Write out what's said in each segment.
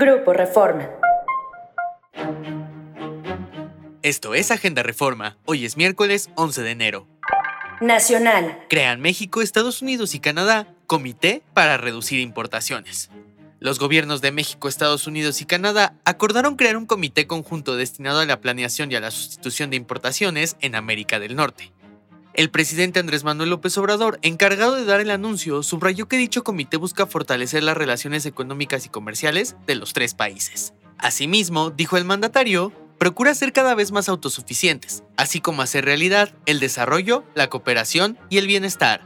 Grupo Reforma. Esto es Agenda Reforma. Hoy es miércoles 11 de enero. Nacional. Crean México, Estados Unidos y Canadá comité para reducir importaciones. Los gobiernos de México, Estados Unidos y Canadá acordaron crear un comité conjunto destinado a la planeación y a la sustitución de importaciones en América del Norte. El presidente Andrés Manuel López Obrador, encargado de dar el anuncio, subrayó que dicho comité busca fortalecer las relaciones económicas y comerciales de los tres países. Asimismo, dijo el mandatario, procura ser cada vez más autosuficientes, así como hacer realidad el desarrollo, la cooperación y el bienestar.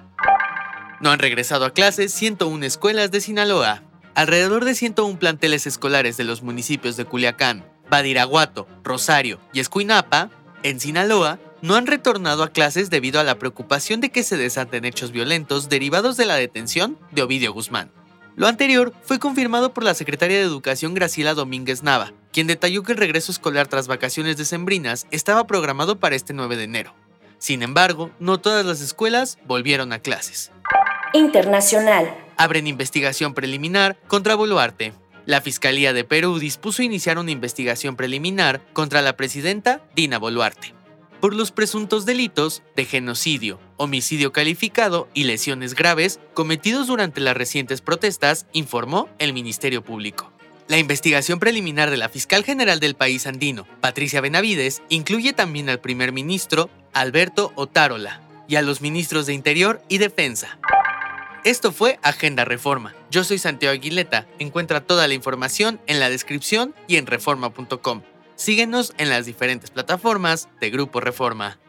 No han regresado a clases 101 escuelas de Sinaloa. Alrededor de 101 planteles escolares de los municipios de Culiacán, Badiraguato, Rosario y Escuinapa, en Sinaloa, no han retornado a clases debido a la preocupación de que se desaten hechos violentos derivados de la detención de Ovidio Guzmán. Lo anterior fue confirmado por la secretaria de Educación Graciela Domínguez Nava, quien detalló que el regreso escolar tras vacaciones decembrinas estaba programado para este 9 de enero. Sin embargo, no todas las escuelas volvieron a clases. Internacional. Abren investigación preliminar contra Boluarte. La Fiscalía de Perú dispuso iniciar una investigación preliminar contra la presidenta Dina Boluarte por los presuntos delitos de genocidio, homicidio calificado y lesiones graves cometidos durante las recientes protestas, informó el Ministerio Público. La investigación preliminar de la fiscal general del país andino, Patricia Benavides, incluye también al primer ministro, Alberto Otárola, y a los ministros de Interior y Defensa. Esto fue Agenda Reforma. Yo soy Santiago Aguileta. Encuentra toda la información en la descripción y en reforma.com. Síguenos en las diferentes plataformas de Grupo Reforma.